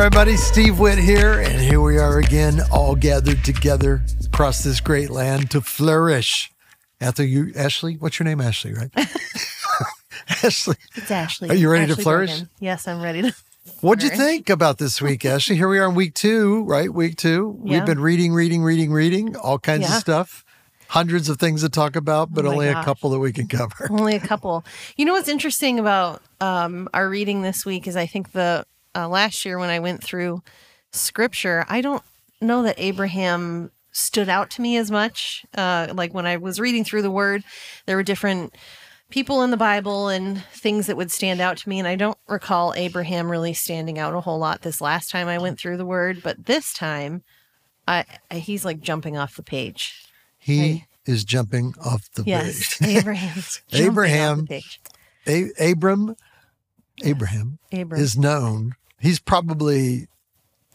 Everybody, Steve Witt here, and here we are again, all gathered together across this great land to flourish. After you, Ashley, what's your name? Ashley, right? Ashley, It's Ashley. Are you ready to flourish? Brogan. Yes, I'm ready to. what'd you think about this week, Ashley? Here we are in week two, right? Week two. We've been reading, reading, reading, reading, all kinds of stuff, hundreds of things to talk about, but Oh only a couple that we can cover. Only a couple. You know what's interesting about um, our reading this week is I think the uh, last year when I went through scripture, I don't know that Abraham stood out to me as much. Uh, like when I was reading through the word, there were different people in the Bible and things that would stand out to me. And I don't recall Abraham really standing out a whole lot this last time I went through the word. But this time, I, I he's like jumping off the page. He is jumping off the Yes, page. Abraham's Abraham the page. A- Abram, Abraham Abram. is known. He's probably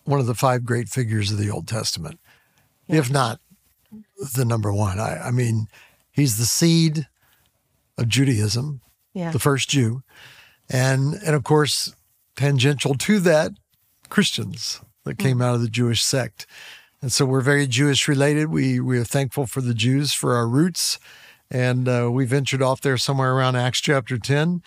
one of the five great figures of the Old Testament, if not the number one. I, I mean, he's the seed of Judaism, yeah. the first Jew, and and of course, tangential to that, Christians that came out of the Jewish sect. And so we're very Jewish related. We we are thankful for the Jews for our roots, and uh, we ventured off there somewhere around Acts chapter ten,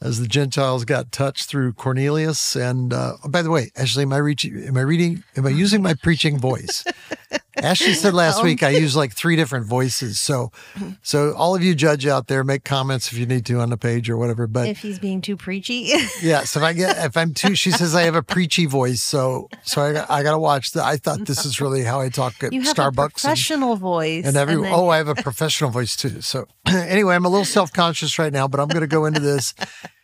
as the Gentiles got touched through Cornelius. And uh, by the way, Ashley, am I reaching? Am I reading? Am I using my preaching voice? Ashley said last week I um, use like three different voices. So, mm-hmm. so all of you judge out there, make comments if you need to on the page or whatever. But if he's being too preachy. Yes, if I get if I'm too, she says I have a preachy voice, so so I got, I got to watch that. I thought this is really how I talk at you have a Starbucks and, professional voice. and every. then- oh, I have a professional voice too. So anyway, I'm a little self conscious right now, but I'm going to go into this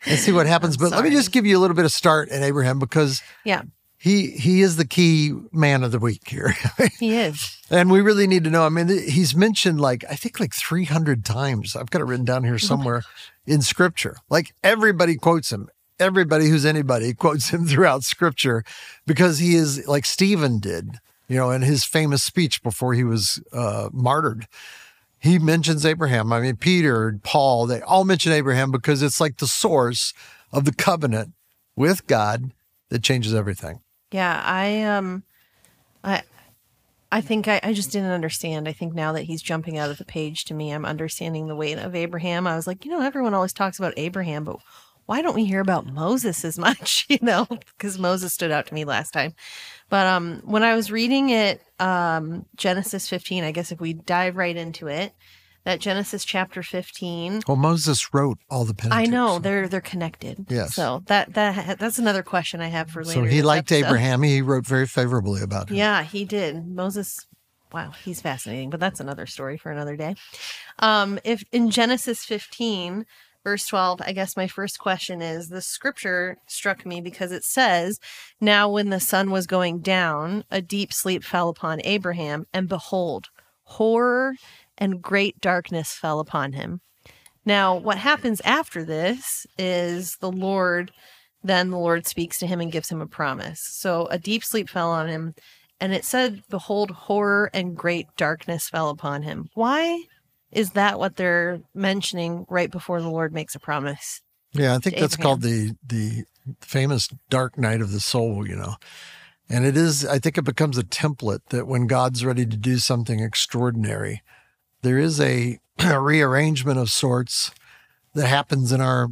and see what happens. but let me just give you a little bit of start in Abraham because yeah, he he is the key man of the week here. he is. And we really need to know. I mean, he's mentioned like, I think like 300 times. I've got it written down here somewhere in scripture. Like everybody quotes him. Everybody who's anybody quotes him throughout scripture because he is like Stephen did, you know, in his famous speech before he was uh, martyred. He mentions Abraham. I mean, Peter, Paul, they all mention Abraham because it's like the source of the covenant with God that changes everything. Yeah, I um, I. I think I, I just didn't understand. I think now that he's jumping out of the page to me, I'm understanding the weight of Abraham. I was like, you know, everyone always talks about Abraham, but why don't we hear about Moses as much? You know, because Moses stood out to me last time. But um, when I was reading it, um, Genesis 15, I guess if we dive right into it, that Genesis chapter 15, Well, Moses wrote all the Pentateuch. I know so- they're they're connected. Yes. So that that that's another question I have for later. So he liked episode. Abraham. He wrote very favorably about him. Yeah, he did. Moses. Wow, he's fascinating, but that's another story for another day. Um, if in Genesis 15, verse 12, I guess my first question is the scripture struck me because it says, Now when the sun was going down, a deep sleep fell upon Abraham, and behold, horror and great darkness fell upon him. Now, what happens after this is the Lord, then the Lord speaks to him and gives him a promise. So a deep sleep fell on him, and it said, Behold, horror and great darkness fell upon him. Why is that what they're mentioning right before the Lord makes a promise? Yeah, I think that's called the the famous dark night of the soul, you know. And it is I think it becomes a template that when God's ready to do something extraordinary, there is a, a rearrangement of sorts that happens in our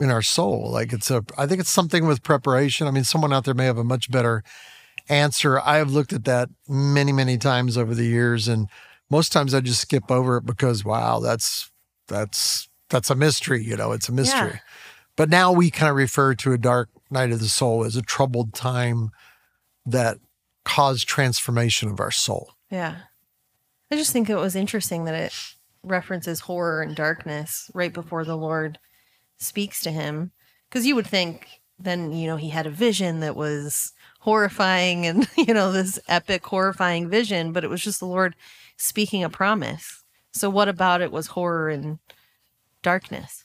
in our soul. Like it's a I think it's something with preparation. I mean, someone out there may have a much better answer. I have looked at that many, many times over the years and most times I just skip over it because wow, that's that's that's a mystery, you know, it's a mystery. Yeah. But now we kind of refer to a dark night of the soul as a troubled time that caused transformation of our soul. Yeah. I just think it was interesting that it references horror and darkness right before the Lord speaks to him. Because you would think then, you know, he had a vision that was horrifying and, you know, this epic, horrifying vision, but it was just the Lord speaking a promise. So what about it was horror and darkness?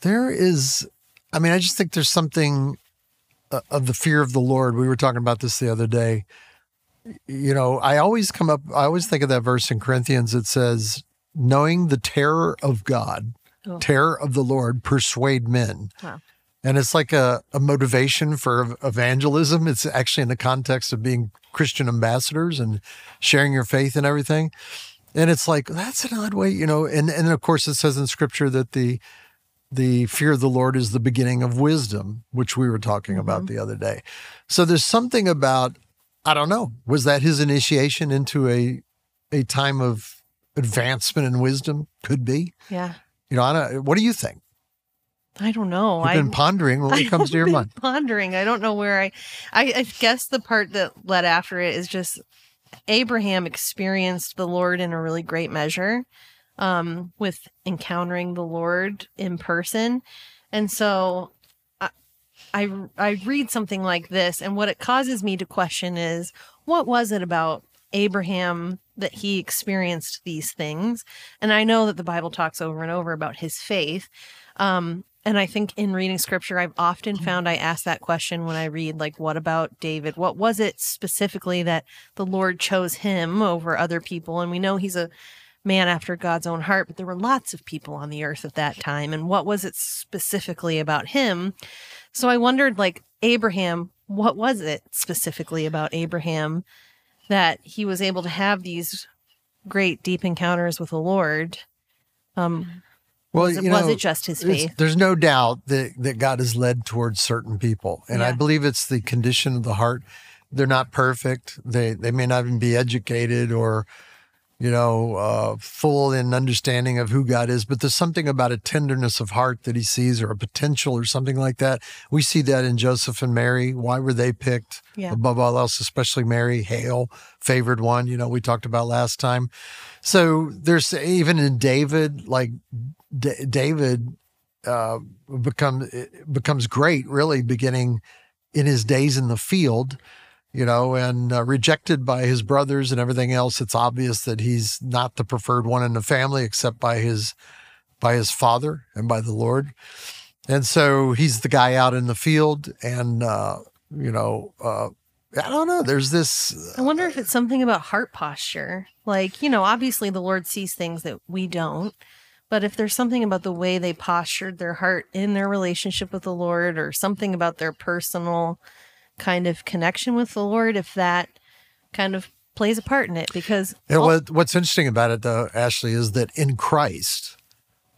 There is, I mean, I just think there's something uh, of the fear of the Lord. We were talking about this the other day. You know, I always come up, I always think of that verse in Corinthians that says, knowing the terror of God, Oh. terror of the Lord, persuade men. Wow. And it's like a, a motivation for evangelism. It's actually in the context of being Christian ambassadors and sharing your faith and everything. And it's like, that's an odd way, you know. And, and of course, it says in scripture that the, the fear of the Lord is the beginning of wisdom, which we were talking about Mm-hmm. the other day. So there's something about, I don't know, was that his initiation into a, a time of advancement and wisdom? Could be. Yeah. You know, I don't, what do you think? I don't know. I've been pondering what I comes to your mind. Pondering. I don't know where I, I. I guess the part that led after it is just Abraham experienced the Lord in a really great measure, um, with encountering the Lord in person, and so I, I read something like this, and what it causes me to question is what was it about Abraham that he experienced these things, and I know that the Bible talks over and over about his faith. Um, and I think in reading scripture, I've often found I ask that question when I read, like, what about David? What was it specifically that the Lord chose him over other people? And we know he's a man after God's own heart, but there were lots of people on the earth at that time. And what was it specifically about him? So I wondered, like, Abraham, what was it specifically about Abraham that he was able to have these great, deep encounters with the Lord? Um, Well, was, it, you was it just his faith? There's no doubt that, that God is led towards certain people. And I believe it's the condition of the heart. They're not perfect. They they may not even be educated or, you know, uh, full in understanding of who God is, but there's something about a tenderness of heart that he sees or a potential or something like that. We see that in Joseph and Mary. Why were they picked Yeah. above all else, especially Mary, hail, favored one, you know, we talked about last time. So there's even in David, like D- David uh, become becomes great, really beginning in his days in the field, you know, and uh, rejected by his brothers and everything else. It's obvious that he's not the preferred one in the family, except by his by his father and by the Lord. And so he's the guy out in the field, and uh, you know, uh, I don't know. There's this. I wonder if it's something about heart posture. Like, you know, obviously the Lord sees things that we don't, but if there's something about the way they postured their heart in their relationship with the Lord or something about their personal kind of connection with the Lord, if that kind of plays a part in it, because know, all- what, what's interesting about it, though, Ashley, is that in Christ,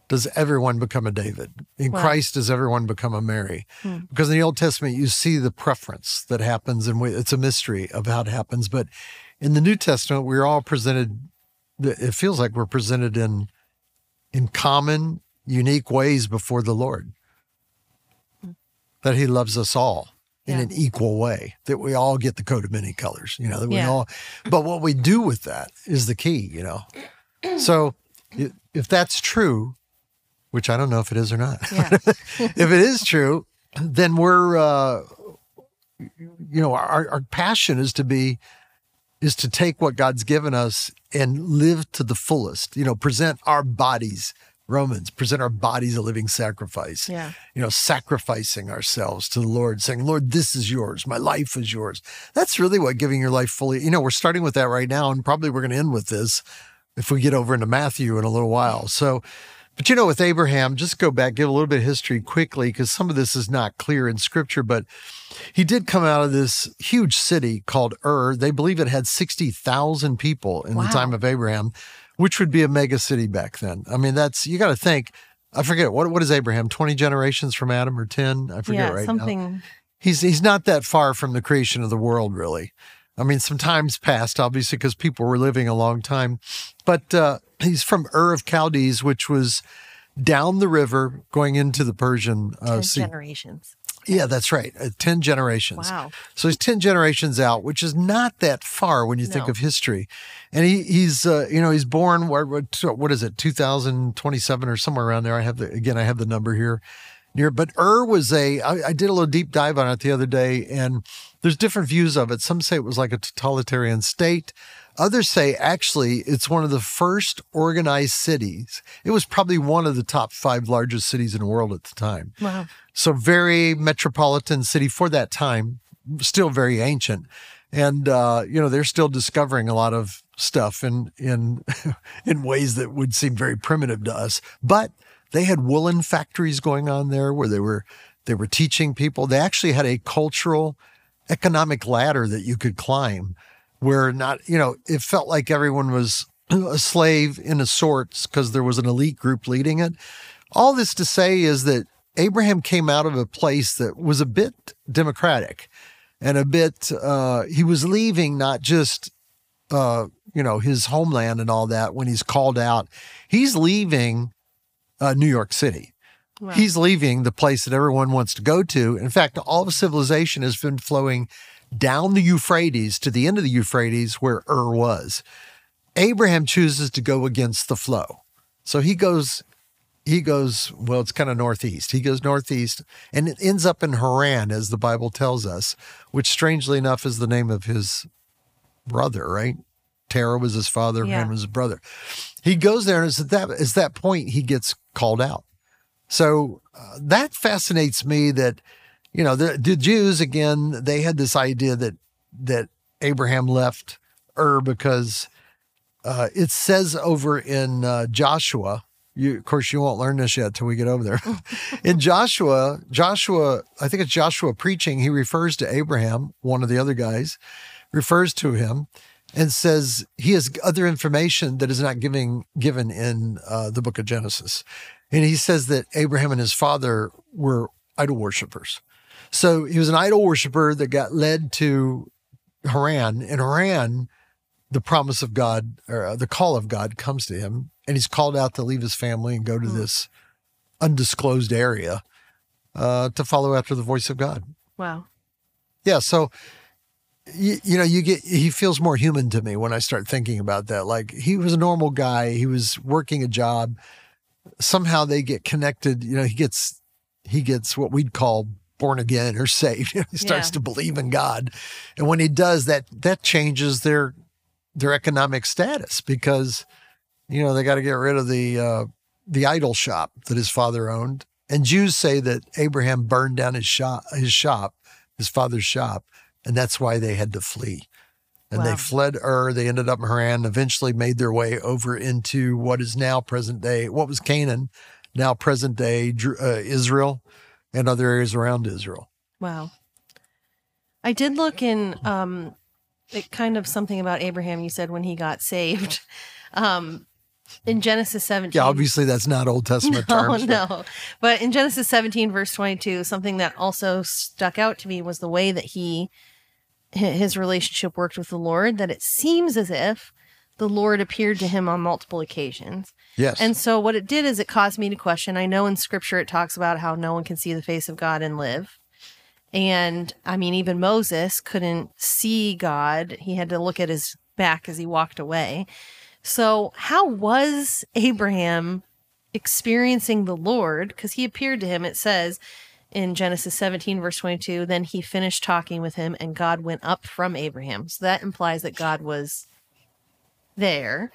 does everyone become a David? In Wow. Christ, does everyone become a Mary? Hmm. Because in the Old Testament, you see the preference that happens, and we, it's a mystery of how it happens. But in the New Testament, we're all presented. It feels like we're presented in in common, unique ways before the Lord. That He loves us all in Yeah. an equal way. That we all get the coat of many colors. You know that we Yeah. all. But what we do with that is the key. You know. So if that's true, which I don't know if it is or not. yeah, if it is true, then we're, uh, you know, our, our passion is to be, is to take what God's given us and live to the fullest, you know, present our bodies, Romans, present our bodies a living sacrifice, yeah, you know, sacrificing ourselves to the Lord, saying, Lord, this is yours. My life is yours. That's really what giving your life fully, you know, we're starting with that right now. And probably we're going to end with this if we get over into Matthew in a little while. So, but you know, with Abraham, just go back, give a little bit of history quickly, because some of this is not clear in scripture, but he did come out of this huge city called Ur. They believe it had 60,000 people in Wow. the time of Abraham, which would be a mega city back then. I mean, that's, you got to think, I forget, what, what is Abraham, 20 generations from Adam or 10? I forget yeah, right now something. he's he's not that far from the creation of the world, really. I mean, some times passed, obviously, because people were living a long time. But uh, he's from Ur of Chaldees, which was down the river going into the Persian uh, ten Sea. generations. Yeah, that's right. Uh, 10 generations. Wow. So he's 10 generations out, which is not that far when you think of history. And he, he's, uh, you know, he's born, what, what what is it, 2027 or somewhere around there. I have the, again, I have the number here near, but Ur was a, I, I did a little deep dive on it the other day and there's different views of it. Some say it was like a totalitarian state. Others say actually it's one of the first organized cities. It was probably one of the top five largest cities in the world at the time. Wow. So very metropolitan city for that time, still very ancient. And uh, you know, they're still discovering a lot of stuff in in in ways that would seem very primitive to us. But they had woolen factories going on there where they were They were teaching people. They actually had a cultural, economic ladder that you could climb where not, you know, it felt like everyone was a slave in a sorts because there was an elite group leading it. All this to say is that Abraham came out of a place that was a bit democratic and a bit, uh, he was leaving not just, uh, you know, his homeland and all that when he's called out. He's leaving uh, New York City. Wow. He's leaving the place that everyone wants to go to. In fact, all of civilization has been flowing down the Euphrates to the end of the Euphrates where Ur was. Abraham chooses to go against the flow. So he goes, he goes, well, it's kind of northeast. He goes northeast and it ends up in Haran, as the Bible tells us, which strangely enough is the name of his brother, right? Terah was his father, Yeah. Haran was his brother. He goes there and it's at that, it's that point he gets called out. So uh, that fascinates me that, you know, the, the Jews, again, they had this idea that, that Abraham left Ur because uh, it says over in uh, Joshua, you, of course, you won't learn this yet till we get over there. in Joshua, Joshua, I think it's Joshua preaching, he refers to Abraham, one of the other guys, refers to him and says he has other information that is not giving given in uh, the book of Genesis. And he says that Abraham and his father were idol worshippers. So he was an idol worshiper that got led to Haran. In Haran, the promise of God or uh, the call of God comes to him, and he's called out to leave his family and go to this undisclosed area uh, to follow after the voice of God. Wow. Yeah, so you, you know, you get he feels more human to me when I start thinking about that. Like he was a normal guy, he was working a job. Somehow they get connected. You know, he gets he gets what we'd call born again or saved. he starts Yeah. to believe in God, and when he does that, that changes their their economic status because you know they got to get rid of the uh, the idol shop that his father owned. And Jews say that Abraham burned down his shop, his shop, his father's shop, and that's why they had to flee. And they fled Ur. They ended up in Haran. Eventually, made their way over into what is now present day, what was Canaan, now present day uh, Israel, and other areas around Israel. Wow. I did look in um it kind of something about Abraham you said when he got saved. Um in Genesis 17. Yeah, obviously that's not Old Testament no, terms. but- no. But in Genesis 17, verse 22, something that also stuck out to me was the way that he, his relationship worked with the Lord, that it seems as if the Lord appeared to him on multiple occasions. Yes. And so what it did is it caused me to question. I know in scripture it talks about how no one can see the face of God and live. And I mean, even Moses couldn't see God. He had to look at his back as he walked away. So, how was Abraham experiencing the Lord? Because he appeared to him, it says in Genesis 17, verse 22, then he finished talking with him, and God went up from Abraham. So, that implies that God was there.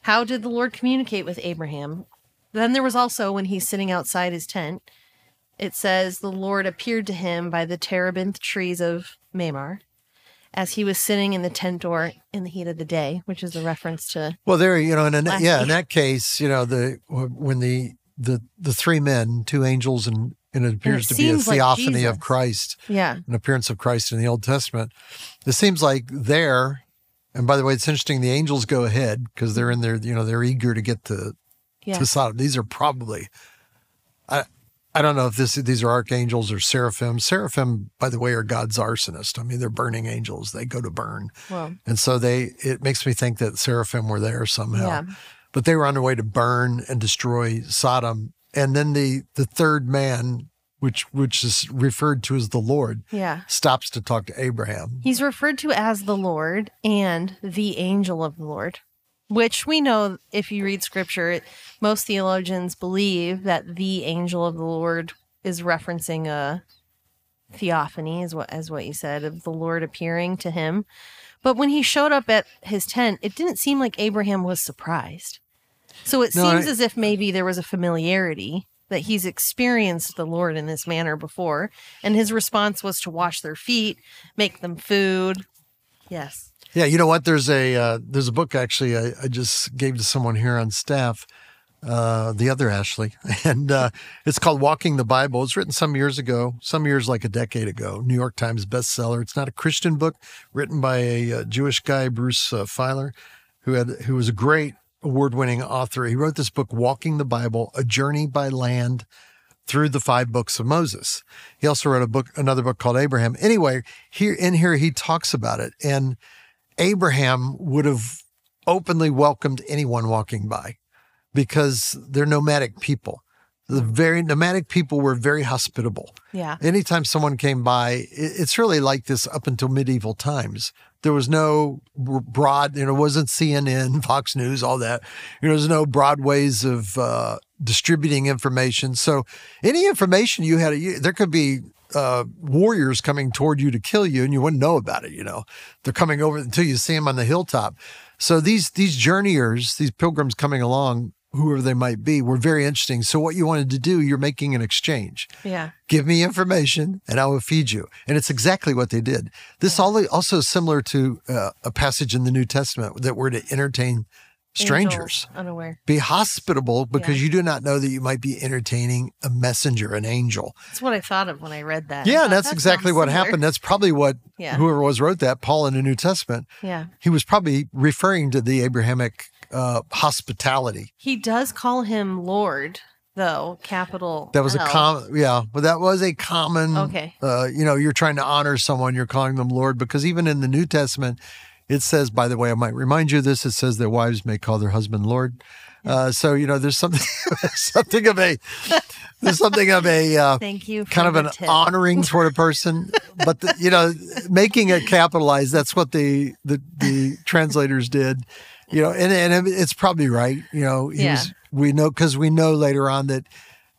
How did the Lord communicate with Abraham? Then there was also when he's sitting outside his tent, it says the Lord appeared to him by the terebinth trees of Mamre as he was sitting in the tent door in the heat of the day, which is a reference to Well, there, you know, in yeah, in that case, you know, the when the the the three men, two angels, and and it appears to be a seems like theophany of Christ, yeah, an appearance of Christ in the Old Testament. It seems like there, and by the way, it's interesting. The angels go ahead because they're in there. You know, they're eager to get to yeah, to Sodom. These are probably, I I don't know if this these are archangels or seraphim. Seraphim, by the way, are God's arsonist. I mean, they're burning angels. They go to burn. well, And so they, it makes me think that seraphim were there somehow. Yeah. But they were on their way to burn and destroy Sodom. And then the the third man, which which is referred to as the Lord, yeah. stops to talk to Abraham. He's referred to as the Lord and the angel of the Lord, which we know if you read scripture, most theologians believe that the angel of the Lord is referencing a theophany, is what as what you said of the Lord appearing to him. But when he showed up at his tent, it didn't seem like Abraham was surprised. So it No, seems I- as if maybe there was a familiarity that he's experienced the Lord in this manner before, and his response was to wash their feet, make them food. Yes. Yeah, you know what? There's a uh, there's a book actually I, I just gave to someone here on staff. Uh, the other Ashley, and uh, it's called Walking the Bible. It's written some years ago, some years like a decade ago. New York Times bestseller. It's not a Christian book, written by a, uh Jewish guy, Bruce uh, Feiler, who had who was a great award-winning author. He wrote this book, Walking the Bible: A Journey by Land through the five books of Moses. He also wrote a book, another book called Abraham. Anyway, here in here he talks about it, and Abraham would have openly welcomed anyone walking by because they're nomadic people. The very nomadic people were very hospitable. Yeah. Anytime someone came by, it- it's really like this up until medieval times. There was no broad, you know, it wasn't CNN, Fox News, all that. You know, there's no broad ways of uh, distributing information. So any information you had, you, there could be uh, warriors coming toward you to kill you, and you wouldn't know about it. You know, they're coming over until you see them on the hilltop. So these these journeyers, these pilgrims coming along, whoever they might be, were very interesting. So what you wanted to do, you're making an exchange Yeah. give me information and I will feed you. And it's exactly what they did. This all also is similar to uh, a passage in the New Testament that we're to entertain strangers. Angels, unaware. Be hospitable because Yeah. you do not know that you might be entertaining a messenger, an angel. That's what I thought of when I read that. Yeah, thought, that's that exactly what similar. happened. That's probably what Yeah. whoever was wrote that, Paul in the New Testament, Yeah. he was probably referring to the Abrahamic uh, hospitality. He does call him Lord, though, capital. That was a L. common, yeah, but that was a common. Okay. Uh, you know, you're trying to honor someone, you're calling them Lord, because even in the New Testament, it says, by the way, I might remind you of this. It says their wives may call their husband Lord. Uh, so you know, there's something, something of a, there's something of a uh, Thank you. Kind of an tip. honoring toward a person, but the, you know, making it capitalized. That's what the the, the translators did. You know, and and it's probably right. You know, Yeah. was. We know because we know later on that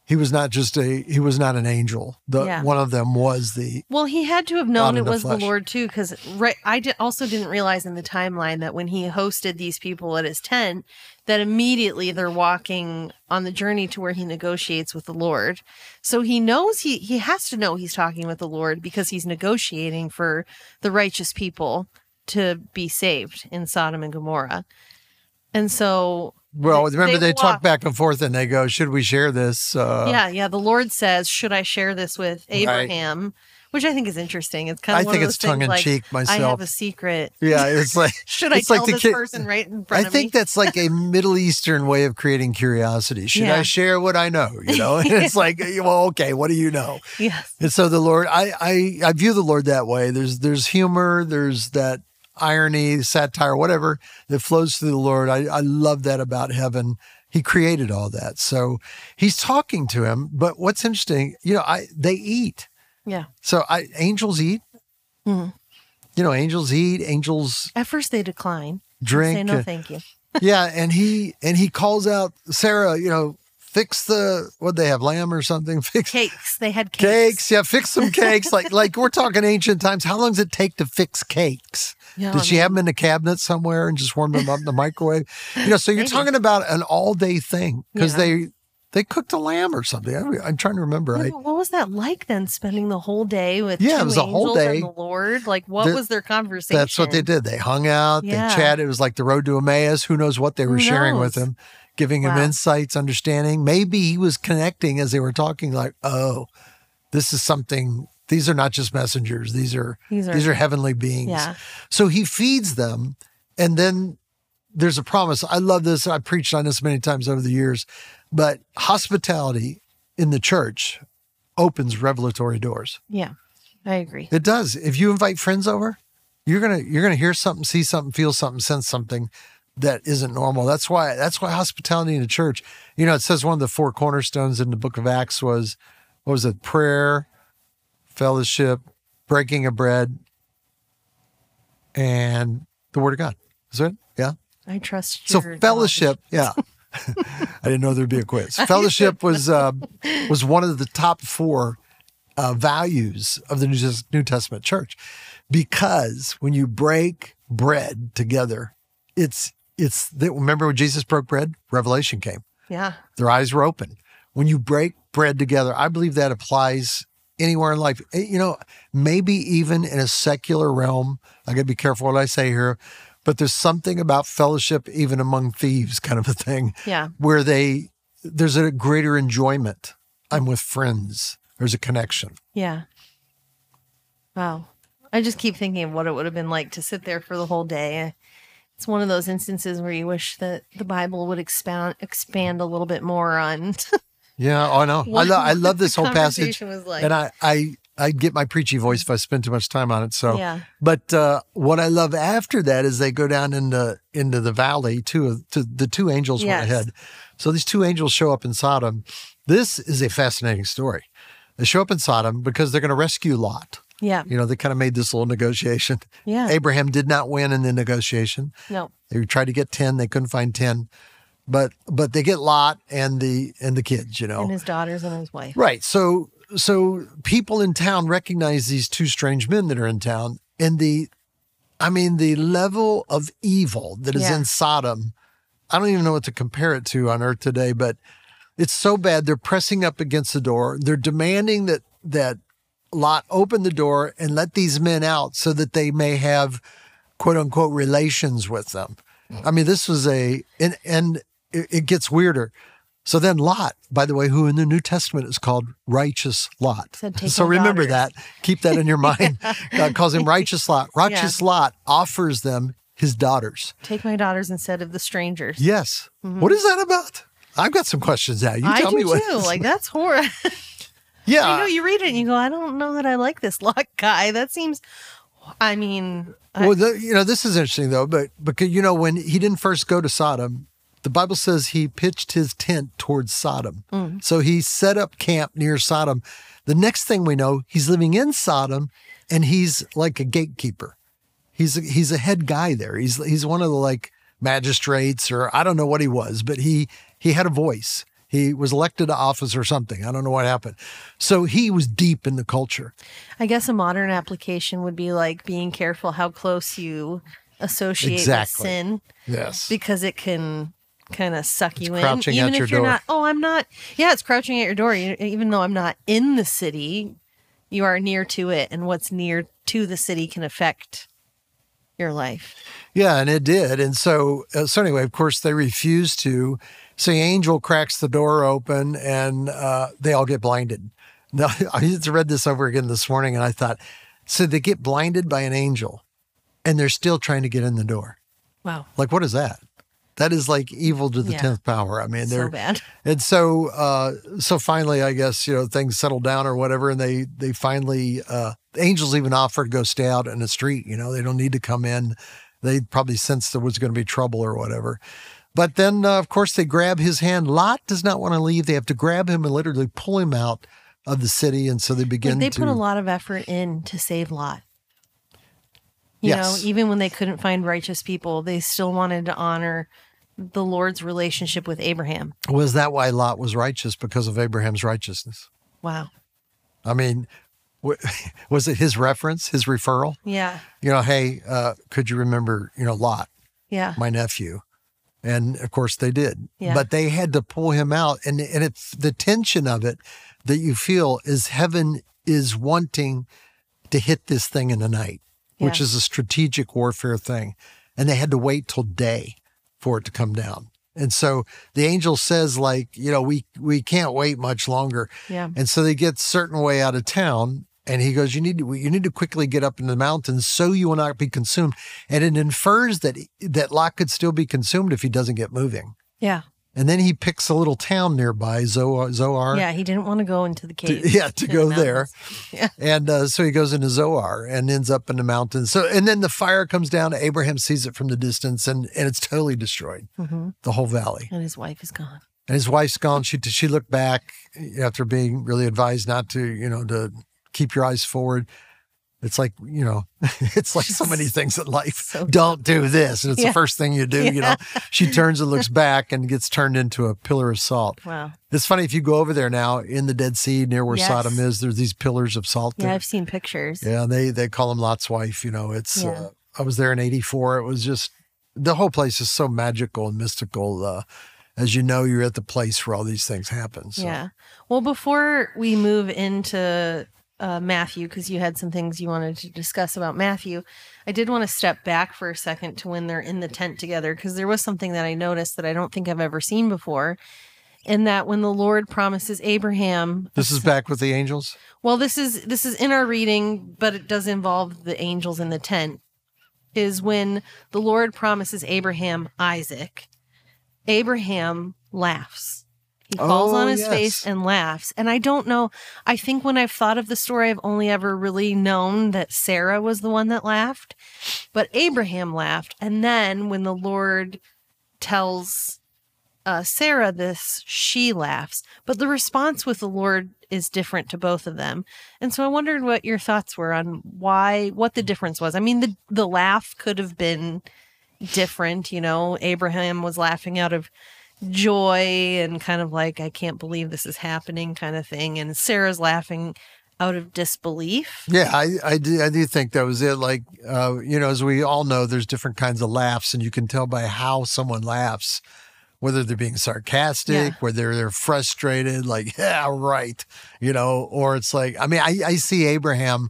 he was not just a he was not an angel. The Yeah. one of them was the Well, he had to have known it was the. Lord too, because right. I did, also didn't realize in the timeline that when he hosted these people at his tent, that immediately they're walking on the journey to where he negotiates with the Lord. So he knows he he has to know he's talking with the Lord because he's negotiating for the righteous people to be saved in Sodom and Gomorrah. And so well. They- remember they they, talk back and forth and they go, "Should we share this?" Uh, yeah, yeah. The Lord says, "Should I share this with Abraham?" Which I think is interesting. It's kind I of one think of it's tongue in like, cheek Myself, I have a secret. Yeah, it's like Should I like tell the this kid- person right in I front of think that's like a Middle Eastern way of creating curiosity. Should I share what I know? You know, and it's like, well, okay, what do you know? yes. And so the Lord, I, I, I view the Lord that way. There's, there's humor, there's that irony, satire, whatever that flows through the Lord. I, I love that about heaven. He created all that. So he's talking to him. But what's interesting, you know, I, they eat. Yeah. So I, angels eat. Mhm. You know, angels eat, angels At first they decline. drink. Say no, thank you. yeah, and he and he calls out Sarah. You know, fix the what they have lamb or something. Fix Cakes. They had cakes. cakes. Yeah, fix some cakes. like like we're talking ancient times. How long does it take to fix cakes? Yeah, Did I she have them in the cabinet somewhere and just warm them up in the microwave? You know, so you're Maybe. talking about an all day thing because Yeah. they they cooked a lamb or something. I, am trying to remember. yeah, I, what was that like then? Spending the whole day with Yeah, it was a whole day. the Lord. Like, what was their conversation? that's what they did. They hung out. Yeah. They chatted. It was like the road to Emmaus. Who knows what they were sharing with him, giving him insights, understanding. Maybe he was connecting as they were talking. Like, oh, this is something. These are not just messengers. These are These are- these are heavenly beings. Yeah. So he feeds them, and then there's a promise. I love this. I preached on this many times over the years, but hospitality in the church opens revelatory doors. Yeah. I agree. It does. If you invite friends over, you're gonna you're gonna hear something, see something, feel something, sense something that isn't normal. That's why that's why hospitality in the church. You know, it says one of the four cornerstones in the book of Acts was what was it? Prayer, fellowship, breaking of bread, and the word of God. Is it? Yeah. I trust you. So fellowship, yeah. I didn't know there'd be a quiz. Fellowship was uh, was one of the top four uh, values of the New, New Testament church because when you break bread together, it's it's the, remember when Jesus broke bread, revelation came. Yeah. Their eyes were open. When you break bread together, I believe that applies anywhere in life. Eh, You know, maybe even in a secular realm. I got to be careful what I say here, but there's something about fellowship, even among thieves, kind of a thing, Yeah. where they there's a greater enjoyment. I'm with friends. There's a connection. Yeah. Wow. I just keep thinking of what it would have been like to sit there for the whole day. It's one of those instances where you wish that the Bible would expand expand a little bit more on Yeah, oh, I know. I, lo- I love this whole passage, like. and I, I, I get my preachy voice if I spend too much time on it. So, Yeah. but uh, what I love after that is they go down into into the valley. Two to the two angels Yes. went ahead. So these two angels show up in Sodom. This is a fascinating story. They show up in Sodom because they're going to rescue Lot. Yeah. You know, they kind of made this little negotiation. Yeah. Abraham did not win in the negotiation. No. They tried to get 10, they couldn't find 10. But but they get Lot and the and the kids, you know. And his daughters and his wife. Right. So so people in town recognize these two strange men that are in town and the I mean the level of evil that is Yeah. in Sodom. I don't even know what to compare it to on earth today, but it's so bad they're pressing up against the door. They're demanding that that Lot open the door and let these men out so that they may have quote unquote relations with them. I mean, this was a and and it, it gets weirder. So then Lot, by the way, who in the New Testament is called righteous Lot. Said, so remember daughters." that. Keep that in your mind. God calls him righteous Lot. Righteous Lot offers them his daughters. Take my daughters instead of the strangers. Yes. What is that about? I've got some questions now. You Mm-hmm. I tell do me what. too. Like that's horrible. yeah. You know you read it and you go, I don't know that I like this Lot guy. That seems. I mean, I- Well, the, you know, this is interesting though, but because you know when he didn't first go to Sodom, the Bible says he pitched his tent towards Sodom. Mm. So he set up camp near Sodom. The next thing we know, he's living in Sodom, and he's like a gatekeeper. He's a, he's a head guy there. He's he's one of the like magistrates or I don't know what he was, but he he had a voice. He was elected to office or something. I don't know what happened. So he was deep in the culture. I guess a modern application would be like being careful how close you associate Exactly. with sin Yes. because it can kind of suck you in. crouching even at if your you're door. not, oh, I'm not. Yeah, it's crouching at your door. You- Even though I'm not in the city, you are near to it, and what's near to the city can affect your life. Yeah, and it did. And so, uh, so anyway, of course, they refuse to. So angel cracks the door open, and uh, they all get blinded. Now, I just read this over again this morning, and I thought, so they get blinded by an angel, and they're still trying to get in the door. Wow, Like, what is that? That is like evil to the Yeah. tenth power. I mean, they're so bad. and so, uh, so finally, I guess you know things settle down or whatever, and they they finally uh, the angels even offer to go stay out in the street. You know, they don't need to come in. They probably sensed there was going to be trouble or whatever. But then, uh, of course, they grab his hand. Lot does not want to leave. They have to grab him and literally pull him out of the city, and so they begin Like they to. put a lot of effort in to save Lot. You Yes. know, even when they couldn't find righteous people, they still wanted to honor the Lord's relationship with Abraham. Was that why Lot was righteous because of Abraham's righteousness? Wow. I mean, was it his reference, his referral? Yeah. You know, hey, uh, could you remember, you know, Lot? Yeah. my nephew. And of course they did. Yeah. But they had to pull him out. And, and it's the tension of it that you feel is heaven is wanting to hit this thing in the night, which is a strategic warfare thing. And they had to wait till day for it to come down. And so the angel says, like, you know, we we can't wait much longer. Yeah. And so they get certain way out of town. And he goes, you need to you need to quickly get up in the mountains so you will not be consumed. And it infers that that Lot could still be consumed if he doesn't get moving. Yeah. And then he picks a little town nearby, Zoar. Zoar Yeah. He didn't want to go into the to- cave. yeah, to go the there. Yeah. And uh, so he goes into Zoar and ends up in the mountains. So and then the fire comes down. Abraham sees it from the distance, and and it's totally destroyed hmm the whole valley. And his wife is gone. And his wife's gone. She she looked back after being really advised not to, you know, to keep your eyes forward. It's like, you know, it's like so many things in life. So Don't do this. And it's Yeah. the first thing you do, you know. She turns and looks back and gets turned into a pillar of salt. Wow. It's funny if you go over there now in the Dead Sea near where Yes. Sodom is, there's these pillars of salt Yeah. there. I've seen pictures. Yeah, and they they call him Lot's wife. You know, it's. Yeah. Uh, I was there in '84. It was just the whole place is so magical and mystical. Uh, as you know, you're at the place where all these things happen. So. Yeah. Well, before we move into uh, Matthew, because you had some things you wanted to discuss about Matthew, I did want to step back for a second to when they're in the tent together, because there was something that I noticed that I don't think I've ever seen before. And that when the Lord promises Abraham, This is back with the angels. well, this is this is in our reading, but it does involve the angels in the tent. Is when the Lord promises Abraham Isaac. Abraham laughs. He falls Oh, on his yes. face and laughs. And I don't know. I think when I've thought of the story, I've only ever really known that Sarah was the one that laughed, but Abraham laughed. And then when the Lord tells uh, Sarah this, she laughs. But the response with the Lord is different to both of them. And so I wondered what your thoughts were on why, what the difference was. I mean, the, the laugh could have been different. You know, Abraham was laughing out of joy and kind of like, I can't believe this is happening kind of thing. And Sarah's laughing out of disbelief. Yeah, I, I do. I do think that was it. Like, uh, you know, as we all know, there's different kinds of laughs, and you can tell by how someone laughs, whether they're being sarcastic, Yeah. whether they're frustrated, like, yeah, right, you know, or it's like, I mean, I, I see Abraham.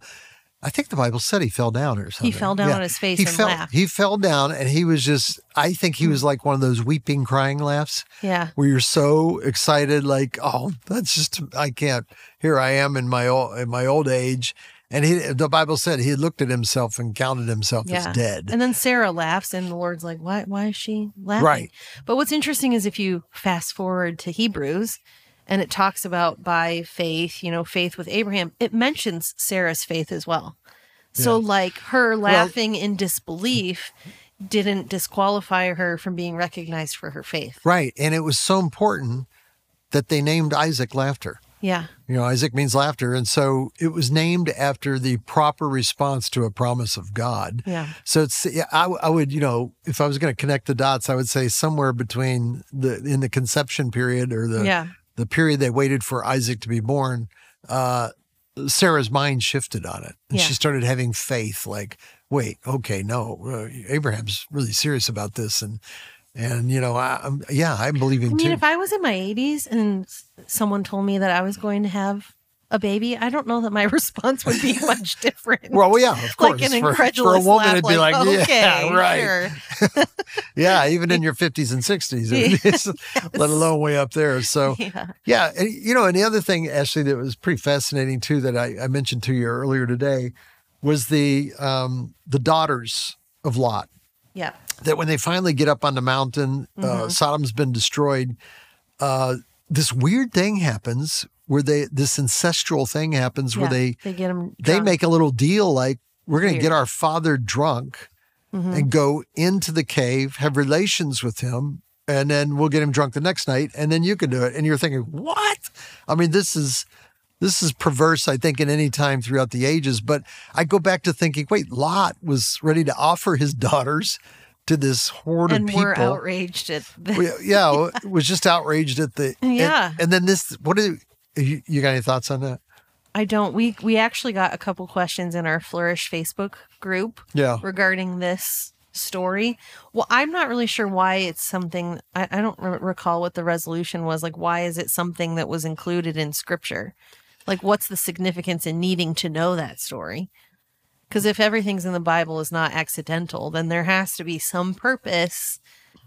I think the Bible said he fell down or something. He fell down on his face he and fell, laughed. He fell down, and he was just. I think he was mm. like one of those weeping, crying laughs Yeah. where you're so excited, like, oh, that's just I can't. Here I am in my old in my old age, and he. The Bible said he looked at himself and counted himself Yeah. as dead. And then Sarah laughs, and the Lord's like, "Why? Why is she laughing?" Right. But what's interesting is if you fast forward to Hebrews, and it talks about by faith, you know, faith with Abraham. It mentions Sarah's faith as well. So, like her laughing in disbelief didn't disqualify her from being recognized for her faith. right, and it was so important that they named Isaac laughter. Yeah. You know, Isaac means laughter, and so it was named after the proper response to a promise of God. Yeah. So it's yeah, I, I would you know if I was going to connect the dots, I would say somewhere between the in the conception period or the Yeah. The period they waited for Isaac to be born, uh, Sarah's mind shifted on it, and Yeah. she started having faith. Like, wait, okay, no, uh, Abraham's really serious about this, and and you know, I, yeah, I'm believing I mean, too. if I was in my 80s and someone told me that I was going to have a baby, I don't know that my response would be much different. well, yeah, of course. like an for, incredulous for a woman, laugh, it'd be like, okay, yeah, right, sure. yeah, even in your 50s and 60s, it's- let alone way up there. So, Yeah. Yeah, and, you know, and the other thing, Ashley, that was pretty fascinating too, that I, I mentioned to you earlier today, was the um, the daughters of Lot. Yeah. That when they finally get up on the mountain, Mm-hmm. uh, Sodom's been destroyed. Uh, this weird thing happens where they this ancestral thing happens where they they get them. they make a little deal like we're going to get our father drunk Mm-hmm. and go into the cave, have relations with him, and then we'll get him drunk the next night, and then you can do it. And you're thinking, what? I mean, this is this is perverse. I think in any time throughout the ages. But I go back to thinking, wait, Lot was ready to offer his daughters to this horde and of people. we're outraged at the, Well, yeah, was just outraged at the Yeah. And, then this, what do you, you got any thoughts on that? I don't. We we actually got a couple questions in our Flourish Facebook group Yeah. regarding this story. Well, I'm not really sure why it's something. I, I don't re- recall what the resolution was. Like, why is it something that was included in Scripture? Like, what's the significance in needing to know that story? Because if everything's in the Bible is not accidental, then there has to be some purpose,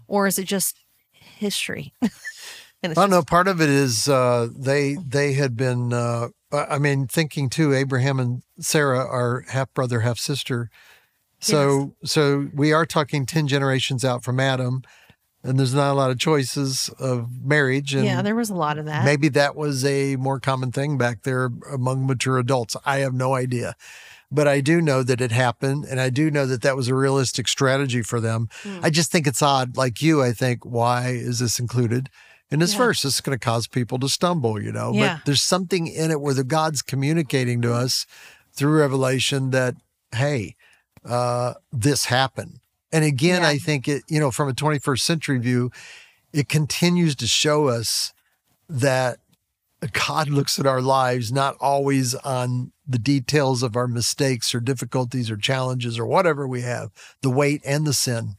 or is it just history? and I don't know. Part of it is uh, they they had been. Uh, I mean, thinking too. Abraham and Sarah are half brother, half sister. So so we are talking ten generations out from Adam, and there's not a lot of choices of marriage. And yeah, there was a lot of that. maybe that was a more common thing back there among mature adults. I have no idea. But I do know that it happened, and I do know that that was a realistic strategy for them. Hmm. I just think it's odd. Like you, I think, why is this included in this Yeah. verse? This is going to cause people to stumble, you know. Yeah. But there's something in it where the God's communicating to us through revelation that, hey, uh, this happened. And again, Yeah. I think it, you know, from a 21st century view, it continues to show us that God looks at our lives not always on the details of our mistakes or difficulties or challenges or whatever we have, the weight and the sin.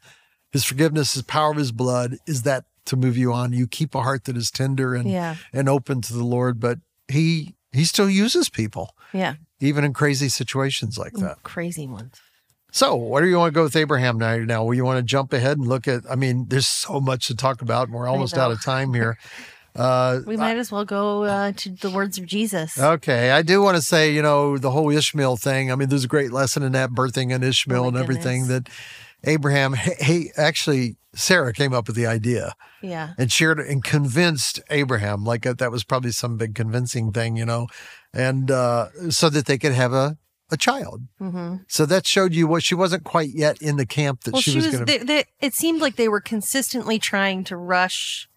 His forgiveness, his power of his blood is that to move you on. You keep a heart that is tender and Yeah. and open to the Lord, but he he still uses people, Yeah. even in crazy situations like that. Crazy ones. So, where do you want to go with Abraham now? Now, well, you want to jump ahead and look at? I mean, there's so much to talk about, and we're almost out of time here. Uh, We might as well go uh, to the words of Jesus. Okay, I do want to say, you know, the whole Ishmael thing. I mean, there's a great lesson in that birthing an Ishmael Oh and everything goodness. that Abraham. Hey, actually, Sarah came up with the idea yeah. and shared and convinced Abraham. Like uh, that was probably some big convincing thing, you know, and uh, so that they could have a a child. hmm So that showed you what she wasn't quite yet in the camp that Well, she, was, going to. it seemed like they were consistently trying to rush.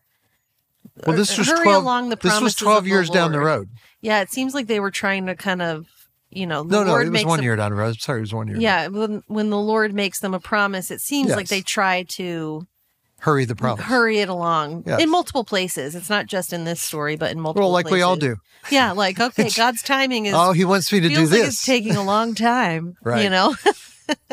Well, this was hurry twelve. along the this was twelve of the years down the road. Yeah, it seems like they were trying to kind of, you know, No, no, it was one them- year down the road. Sorry, it was one year. Yeah, when when the Lord makes them a promise, it seems like they try to hurry the promise. hurry it along Yes. in multiple places. It's not just in this story, but in multiple. Well, like we all do. Yeah, like okay, God's timing is Oh, he wants me to do feels like this. it's taking a long time. Right. You know.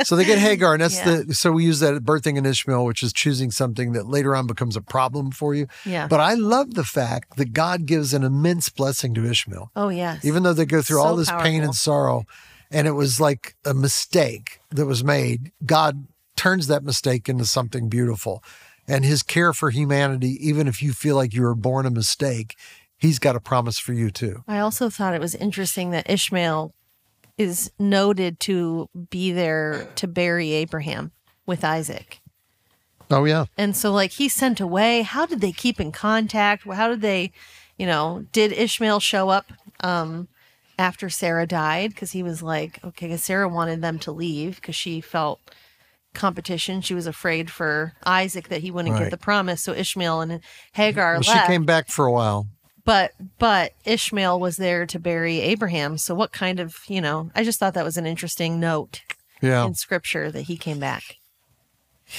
So they get Hagar, and that's Yeah. the so we use that at birthing an Ishmael, which is choosing something that later on becomes a problem for you. yeah. But I love the fact that God gives an immense blessing to Ishmael, oh yes. even though they go through all So this pain and sorrow, and it was like a mistake that was made. God turns that mistake into something beautiful, and His care for humanity, even if you feel like you were born a mistake, He's got a promise for you too. I also thought it was interesting that Ishmael is noted to be there to bury Abraham with Isaac. Oh yeah, And so, like, he's sent away. How did they keep in contact? How did they, you know, did Ishmael show up um, after Sarah died? Because he was like, okay, Sarah wanted them to leave because she felt competition. She was afraid for Isaac that he wouldn't Right. get the promise. So Ishmael and Hagar well, she came back for a while. but but Ishmael was there to bury Abraham. So what kind of, you know, I just thought that was an interesting note Yeah, in scripture that he came back.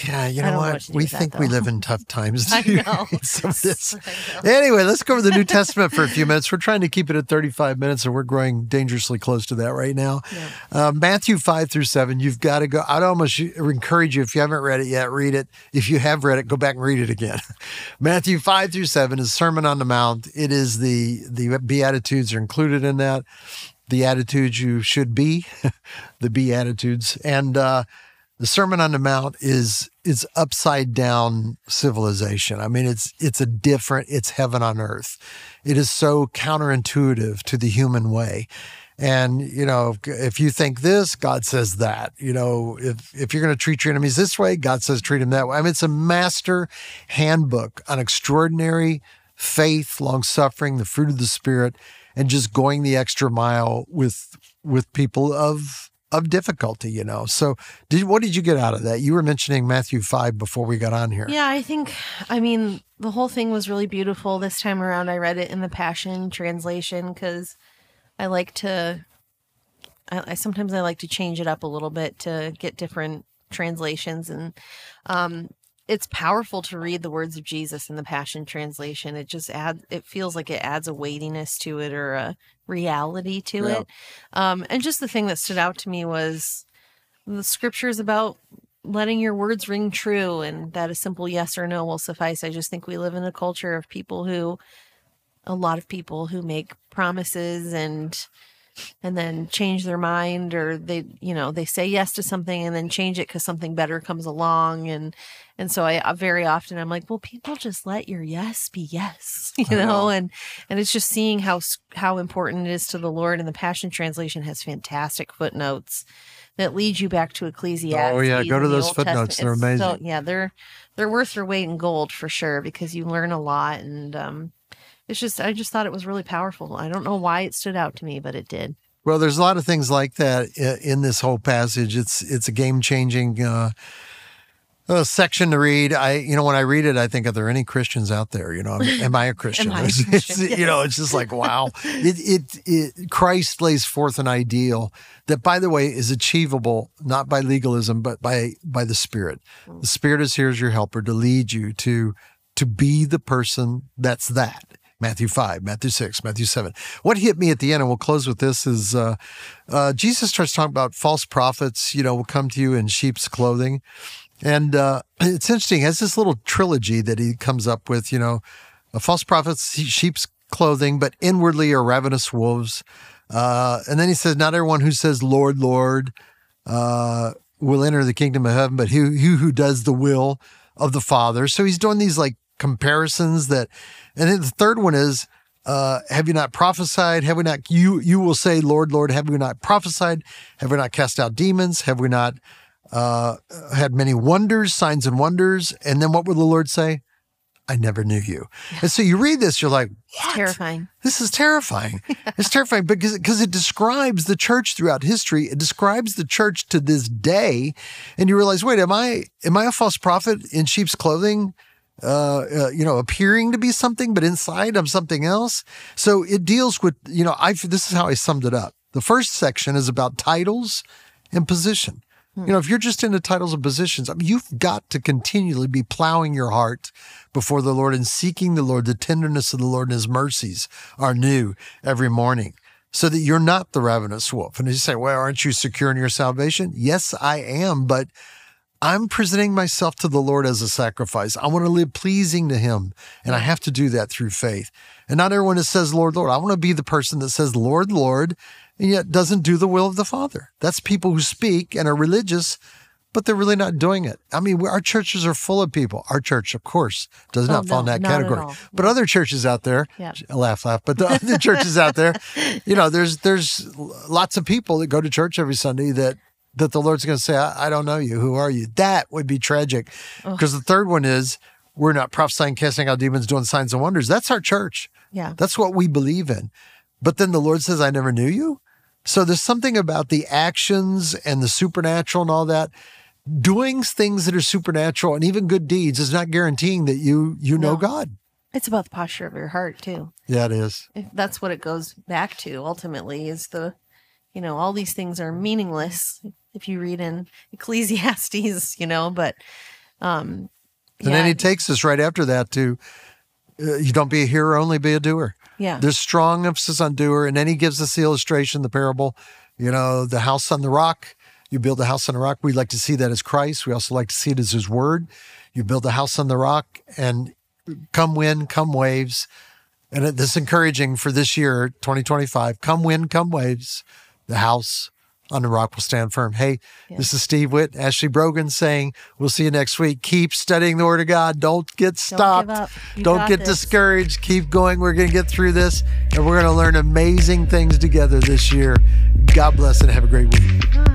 Yeah, you know what? what to do we that, think we live in tough times. I know. Some of this. I know. Anyway, let's go over the New Testament for a few minutes. We're trying to keep it at 35 minutes, and we're growing dangerously close to that right now. Uh, Matthew 5 through 7, you've got to go. I'd almost encourage you, if you haven't read it yet, read it. If you have read it, go back and read it again. Matthew 5 through 7 is Sermon on the Mount. It is the, the Beatitudes are included in that. The attitudes you should be, the Beatitudes. And, uh, the Sermon on the Mount is is upside down civilization. I mean, it's it's a different, it's heaven on earth. It is so counterintuitive to the human way. And you know, if, you think this, God says that. You know, if if you're going to treat your enemies this way, God says treat them that way. I mean, it's a master handbook on extraordinary faith, long suffering, the fruit of the spirit, and just going the extra mile with with people of of difficulty, you know. So, did what did you get out of that? You were mentioning Matthew 5 before we got on here. Yeah, I think, I mean, the whole thing was really beautiful. This time around, I read it in the Passion Translation because I like to, I, I sometimes I like to change it up a little bit to get different translations. And um, it's powerful to read the words of Jesus in the Passion Translation. It just adds, it feels like it adds a weightiness to it or a reality to Yeah. it. Um, and just the thing that stood out to me was the scriptures about letting your words ring true and that a simple yes or no will suffice. I just think we live in a culture of people who a lot of people who make promises and and then change their mind or they you know they say yes to something and then change it because something better comes along and and so I uh, very often I'm like well people just let your yes be yes you know? know. and and it's just seeing how how important it is to the Lord and the Passion Translation has fantastic footnotes that lead you back to Ecclesiastes. Oh, yeah, go to those Old footnotes. Testament. They're It's so- amazing. yeah, they're they're worth their weight in gold for sure because you learn a lot and um it's just I just thought it was really powerful. I don't know why it stood out to me, but it did. Well, there's a lot of things like that in this whole passage. It's it's a game changing uh, uh, section to read. I you know when I read it, I think are there any Christians out there? You know, am, I a Christian? I a It's- it's- Christian? You know, it's just like wow. it, it it Christ lays forth an ideal that, by the way, is achievable not by legalism but by by the Spirit. The Spirit is here as your helper to lead you to to be the person that's that. Matthew 5, Matthew 6, Matthew 7. What hit me at the end, and we'll close with this, is uh, uh, Jesus starts talking about false prophets, you know, will come to you in sheep's clothing. And uh, it's interesting, has this little trilogy that he comes up with, you know, a false prophets, sheep's clothing, but inwardly are ravenous wolves. Uh, and then he says, Not everyone who says, Lord, Lord, uh, will enter the kingdom of heaven, but he who does the will of the Father. So he's doing these like comparisons that, and then the third one is, uh, have you not prophesied? Have we not, you, you will say, Lord, Lord, have we not prophesied? Have we not cast out demons? Have we not, uh, had many wonders, signs and wonders? And then what will the Lord say? I never knew you. And so you read this, you're like, what? It's terrifying. This is terrifying. it's terrifying because because it describes the church throughout history. It describes the church to this day, and you realize, wait, am I am I a false prophet in sheep's clothing? Uh, uh, you know, appearing to be something, but inside I'm something else. So it deals with, you know, I this is how I summed it up. The first section is about titles and position. You know, if you're just into titles and positions, I mean, you've got to continually be plowing your heart before the Lord and seeking the Lord. The tenderness of the Lord and his mercies are new every morning so that you're not the ravenous wolf. And you say, well, aren't you secure in your salvation? Yes, I am, but I'm presenting myself to the Lord as a sacrifice. I want to live pleasing to him, and I have to do that through faith. And not everyone that says, Lord, Lord. I want to be the person that says, Lord, Lord, and yet doesn't do the will of the Father. That's people who speak and are religious, but they're really not doing it. I mean, our churches are full of people. Our church, of course, does Oh, not fall in that category. But other churches out there, Yeah. laugh, laugh. But the other churches out there, you know, there's there's lots of people that go to church every Sunday that that the Lord's going to say, I, I don't know you. Who are you? That would be tragic. Because the third one is we're not prophesying, casting out demons, doing signs and wonders. That's our church. Yeah. That's what we believe in. But then the Lord says, I never knew you. So there's something about the actions and the supernatural and all that. Doing things that are supernatural and even good deeds is not guaranteeing that you you know No. God. It's about the posture of your heart too. Yeah, it is. That's what it goes back to ultimately is the you know all these things are meaningless if you read in ecclesiastes you know but um And then he takes us right after that to uh, you don't be a hearer, only be a doer. yeah There's strong emphasis on doer. And then he gives us the illustration, the parable, you know, the house on the rock. You build a house on the rock. We like to see that as Christ. We also like to see it as his word. You build a house on the rock and come wind, come waves. And this is encouraging for this year, 2025. Come wind, come waves. The house on the rock will stand firm. Hey, this is Steve Witt, Ashley Brogan saying, we'll see you next week. Keep studying the word of God. Don't get stopped. You Don't get this. discouraged. Keep going. We're going to get through this and we're going to learn amazing things together this year. God bless and have a great week.